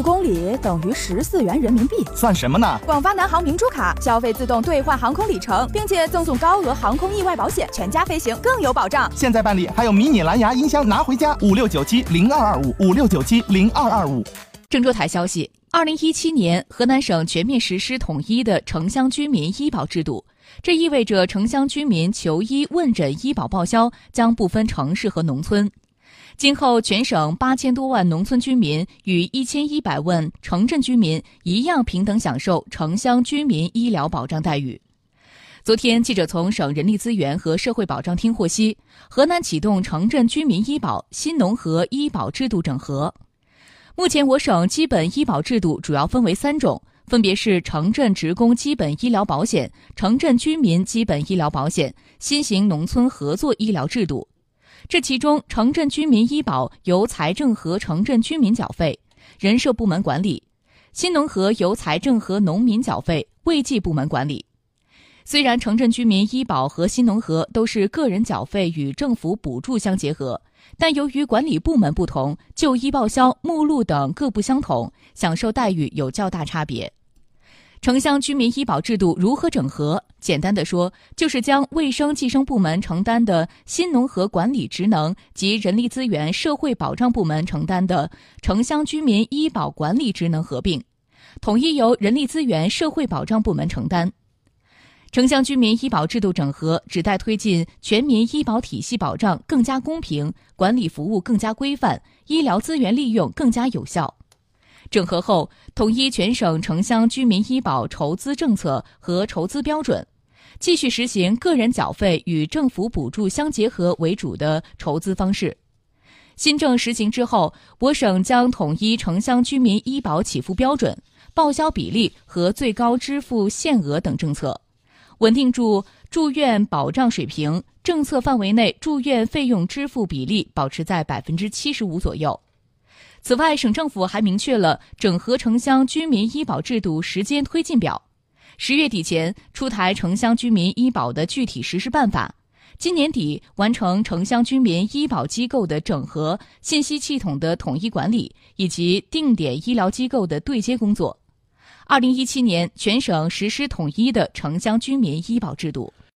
一公里等于十四元人民币，算什么呢？广发南航明珠卡消费自动兑换航空里程，并且赠送高额航空意外保险，全家飞行更有保障。现在办理还有迷你蓝牙音箱拿回家，五六九七零二二五五六九七零二二五。郑州台消息：二零一七年，河南省全面实施统一的城乡居民医保制度，这意味着城乡居民求医问诊医保报销将不分城市和农村。今后，全省八千多万农村居民与一千一百万城镇居民一样平等享受城乡居民医疗保障待遇。昨天，记者从省人力资源和社会保障厅获悉，河南启动城镇居民医保新农合医保制度整合。目前，我省基本医保制度主要分为三种，分别是城镇职工基本医疗保险、城镇居民基本医疗保险、新型农村合作医疗制度。这其中，城镇居民医保由财政和城镇居民缴费，人社部门管理；新农合由财政和农民缴费，卫计部门管理。虽然城镇居民医保和新农合都是个人缴费与政府补助相结合，但由于管理部门不同，就医报销目录等各不相同，享受待遇有较大差别。城乡居民医保制度如何整合？简单的说，就是将卫生计生部门承担的新农合管理职能及人力资源社会保障部门承担的城乡居民医保管理职能合并，统一由人力资源社会保障部门承担。城乡居民医保制度整合，旨在推进全民医保体系保障更加公平，管理服务更加规范，医疗资源利用更加有效。整合后，统一全省城乡居民医保筹资政策和筹资标准，继续实行个人缴费与政府补助相结合为主的筹资方式。新政实行之后，我省将统一城乡居民医保起付标准、报销比例和最高支付限额等政策，稳定住住院保障水平，政策范围内住院费用支付比例保持在百分之七十五左右。此外，省政府还明确了整合城乡居民医保制度时间推进表，十月底前出台城乡居民医保的具体实施办法，今年底完成城乡居民医保机构的整合、信息系统的统一管理以及定点医疗机构的对接工作。二零一七年，全省实施统一的城乡居民医保制度。